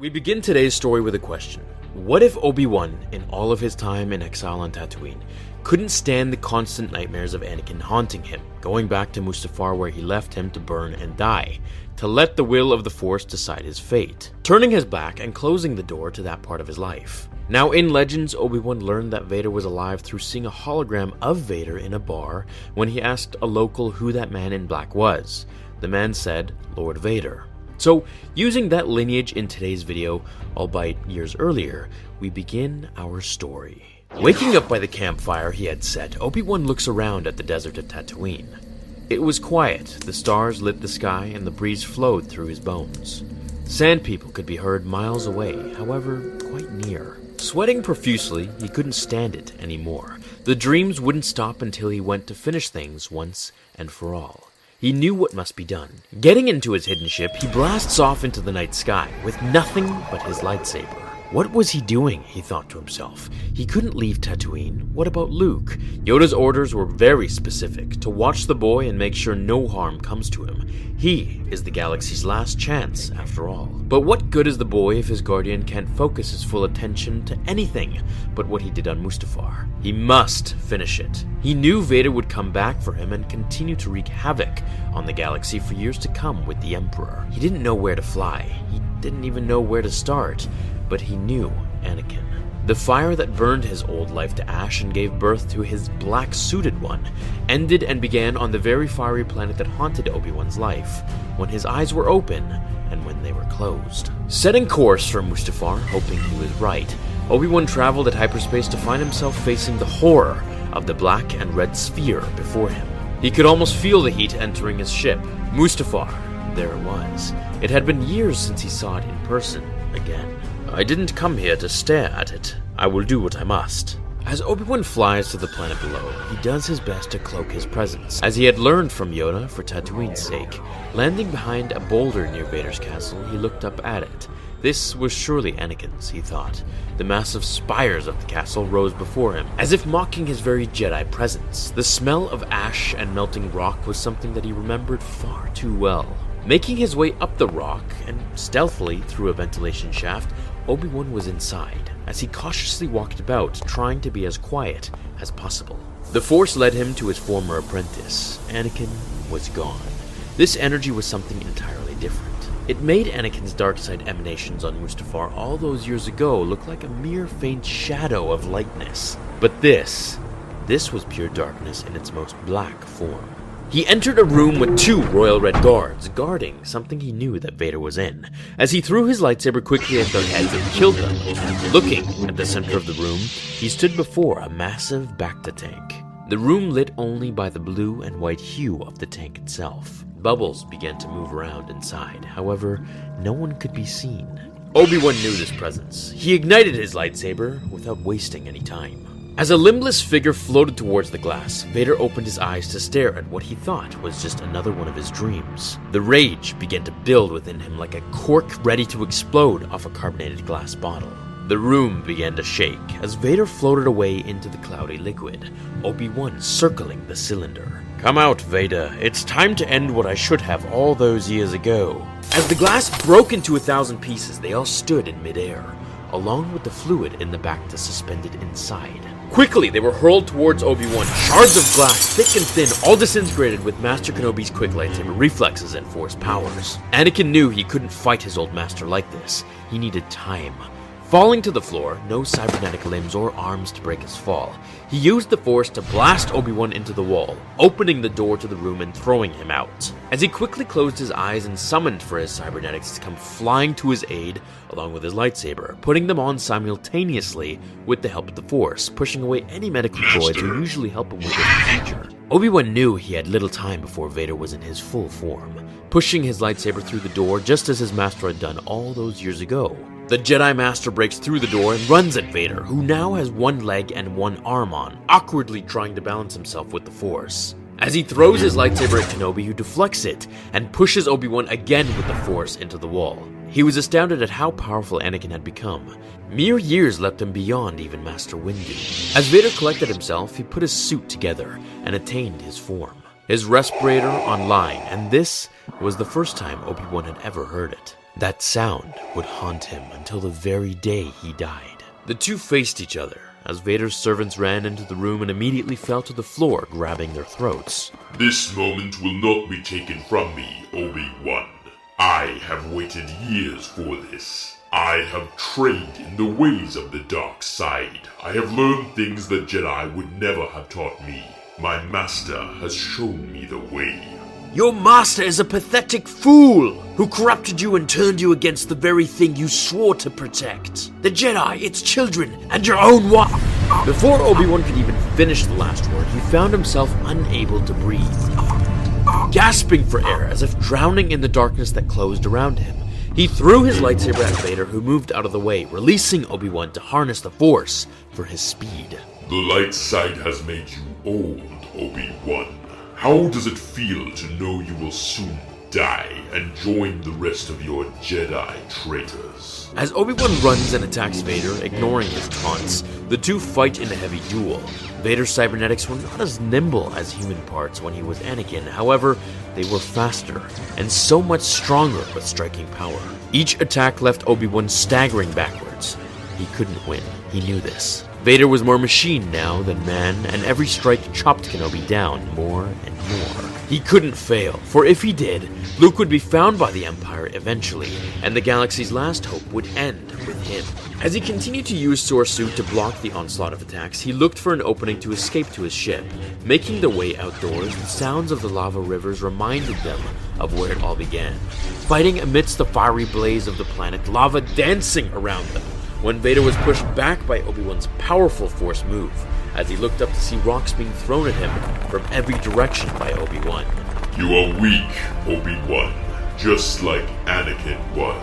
We begin today's story with a question. What if Obi-Wan, in all of his time in exile on Tatooine, couldn't stand the constant nightmares of Anakin haunting him, going back to Mustafar where he left him to burn and die, to let the will of the Force decide his fate, turning his back and closing the door to that part of his life. Now, in Legends, Obi Wan learned that Vader was alive through seeing a hologram of Vader in a bar when he asked a local who that man in black was. The man said, Lord Vader. So, using that lineage in today's video, albeit years earlier, we begin our story. Waking up by the campfire he had set, Obi-Wan looks around at the desert of Tatooine. It was quiet, the stars lit the sky, and the breeze flowed through his bones. Sand people could be heard miles away, however, quite near. Sweating profusely, he couldn't stand it anymore. The dreams wouldn't stop until he went to finish things once and for all. He knew what must be done. Getting into his hidden ship, he blasts off into the night sky with nothing but his lightsaber. What was he doing? He thought to himself. He couldn't leave Tatooine. What about Luke? Yoda's orders were very specific to watch the boy and make sure no harm comes to him. He is the galaxy's last chance, after all. But what good is the boy if his guardian can't focus his full attention to anything but what he did on Mustafar? He must finish it. He knew Vader would come back for him and continue to wreak havoc on the galaxy for years to come with the Emperor. He didn't know where to fly. He didn't even know where to start, but he knew Anakin. The fire that burned his old life to ash and gave birth to his black suited one ended and began on the very fiery planet that haunted Obi Wan's life, when his eyes were open and when they were closed. Setting course for Mustafar, hoping he was right, Obi Wan traveled at hyperspace to find himself facing the horror of the black and red sphere before him. He could almost feel the heat entering his ship. Mustafar, there it was. It had been years since he saw it in person again. I didn't come here to stare at it. I will do what I must. As Obi-Wan flies to the planet below, he does his best to cloak his presence, as he had learned from Yoda for Tatooine's sake. Landing behind a boulder near Vader's castle, he looked up at it. This was surely Anakin's, he thought. The massive spires of the castle rose before him, as if mocking his very Jedi presence. The smell of ash and melting rock was something that he remembered far too well. Making his way up the rock and stealthily through a ventilation shaft, Obi-Wan was inside, as he cautiously walked about, trying to be as quiet as possible. The Force led him to his former apprentice. Anakin was gone. This energy was something entirely different. It made Anakin's dark side emanations on Mustafar all those years ago look like a mere faint shadow of lightness. But this, this was pure darkness in its most black form. He entered a room with two royal red guards, guarding something he knew that Vader was in. As he threw his lightsaber quickly at their heads and killed them, looking at the center of the room, he stood before a massive Bacta tank. The room lit only by the blue and white hue of the tank itself. Bubbles began to move around inside, however, no one could be seen. Obi-Wan knew this presence. He ignited his lightsaber without wasting any time. As a limbless figure floated towards the glass, Vader opened his eyes to stare at what he thought was just another one of his dreams. The rage began to build within him like a cork ready to explode off a carbonated glass bottle. The room began to shake as Vader floated away into the cloudy liquid, Obi-Wan circling the cylinder. Come out, Vader. It's time to end what I should have all those years ago. As the glass broke into a thousand pieces, they all stood in midair, along with the fluid in the Bacta suspended inside. Quickly, they were hurled towards Obi-Wan, shards of glass, thick and thin, all disintegrated with Master Kenobi's quick lightsaber reflexes and force powers. Anakin knew he couldn't fight his old master like this. He needed time. Falling to the floor, no cybernetic limbs or arms to break his fall, he used the Force to blast Obi-Wan into the wall, opening the door to the room and throwing him out. As he quickly closed his eyes and summoned for his cybernetics to come flying to his aid, along with his lightsaber, putting them on simultaneously with the help of the Force, pushing away any medical droids who usually help him with this procedure. Obi-Wan knew he had little time before Vader was in his full form, pushing his lightsaber through the door just as his master had done all those years ago. The Jedi Master breaks through the door and runs at Vader, who now has one leg and one arm on, awkwardly trying to balance himself with the Force. As he throws his lightsaber at Kenobi, who deflects it and pushes Obi-Wan again with the Force into the wall. He was astounded at how powerful Anakin had become. Mere years left him beyond even Master Windu. As Vader collected himself, he put his suit together and attained his form. His respirator online, and this was the first time Obi-Wan had ever heard it. That sound would haunt him until the very day he died. The two faced each other as Vader's servants ran into the room and immediately fell to the floor, grabbing their throats. This moment will not be taken from me, Obi-Wan. I have waited years for this. I have trained in the ways of the dark side. I have learned things the Jedi would never have taught me. My master has shown me the way. Your master is a pathetic fool who corrupted you and turned you against the very thing you swore to protect the Jedi, its children, and your own wife. Before Obi Wan could even finish the last word, he found himself unable to breathe, gasping for air as if drowning in the darkness that closed around him. He threw his lightsaber at Vader, who moved out of the way, releasing Obi Wan to harness the Force for his speed. The light side has made you old, Obi-Wan. How does it feel to know you will soon die and join the rest of your Jedi traitors? As Obi Wan runs and attacks Vader, ignoring his taunts, the two fight in a heavy duel. Vader's cybernetics were not as nimble as human parts when he was Anakin, however, they were faster and so much stronger with striking power. Each attack left Obi Wan staggering backwards. He couldn't win, he knew this. Vader was more machine now than man, and every strike chopped Kenobi down more and more. He couldn't fail, for if he did, Luke would be found by the Empire eventually, and the galaxy's last hope would end with him. As he continued to use Soresu to block the onslaught of attacks, he looked for an opening to escape to his ship. Making their way outdoors, the sounds of the lava rivers reminded them of where it all began. Fighting amidst the fiery blaze of the planet, lava dancing around them when Vader was pushed back by Obi-Wan's powerful force move, as he looked up to see rocks being thrown at him from every direction by Obi-Wan. You are weak, Obi-Wan, just like Anakin was.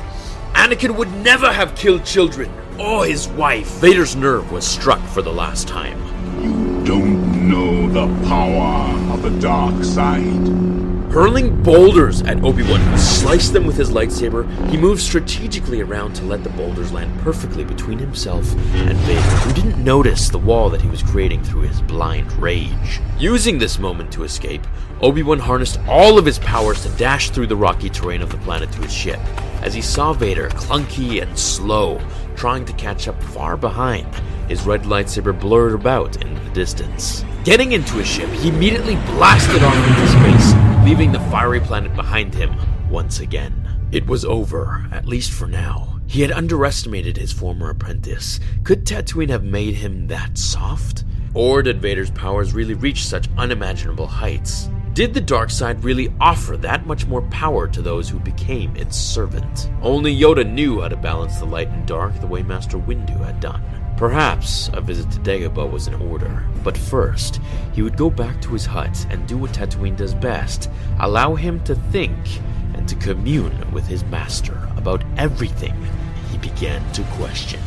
Anakin would never have killed children or his wife. Vader's nerve was struck for the last time. You don't know the power of the dark side. Hurling boulders at Obi-Wan, who sliced them with his lightsaber, he moved strategically around to let the boulders land perfectly between himself and Vader, who didn't notice the wall that he was creating through his blind rage. Using this moment to escape, Obi-Wan harnessed all of his powers to dash through the rocky terrain of the planet to his ship, as he saw Vader, clunky and slow, trying to catch up far behind, his red lightsaber blurred about in the distance. Getting into his ship, he immediately blasted off into space, leaving the fiery planet behind him once again. It was over, at least for now. He had underestimated his former apprentice. Could Tatooine have made him that soft? Or did Vader's powers really reach such unimaginable heights? Did the dark side really offer that much more power to those who became its servant? Only Yoda knew how to balance the light and dark the way Master Windu had done. Perhaps a visit to Dagobah was in order, but first, he would go back to his hut and do what Tatooine does best allow him to think and to commune with his master about everything he began to question.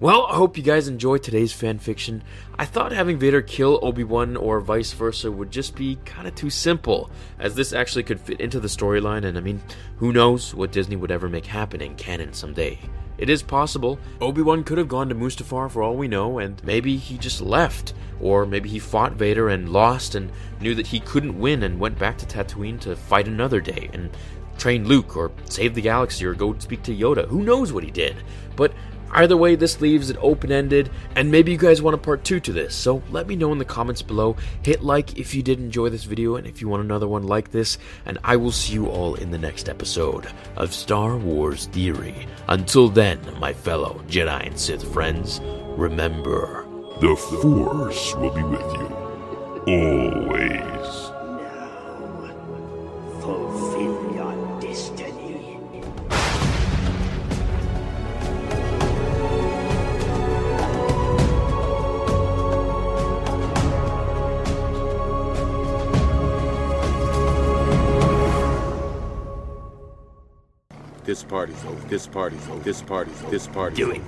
Well, I hope you guys enjoyed today's fanfiction. I thought having Vader kill Obi-Wan or vice versa would just be kind of too simple, as this actually could fit into the storyline, and I mean, who knows what Disney would ever make happen in canon someday. It is possible. Obi-Wan could have gone to Mustafar for all we know, and maybe he just left. Or maybe he fought Vader and lost and knew that he couldn't win and went back to Tatooine to fight another day and train Luke or save the galaxy or go speak to Yoda. Who knows what he did? But Either way, this leaves it open ended, and maybe you guys want a part 2 to this, so let me know in the comments below. Hit like if you did enjoy this video and if you want another one like this, and I will see you all in the next episode of Star Wars Theory. Until then, my fellow Jedi and Sith friends, remember the Force will be with you always. This party's over. This party's over. This party's over. This party's Do it.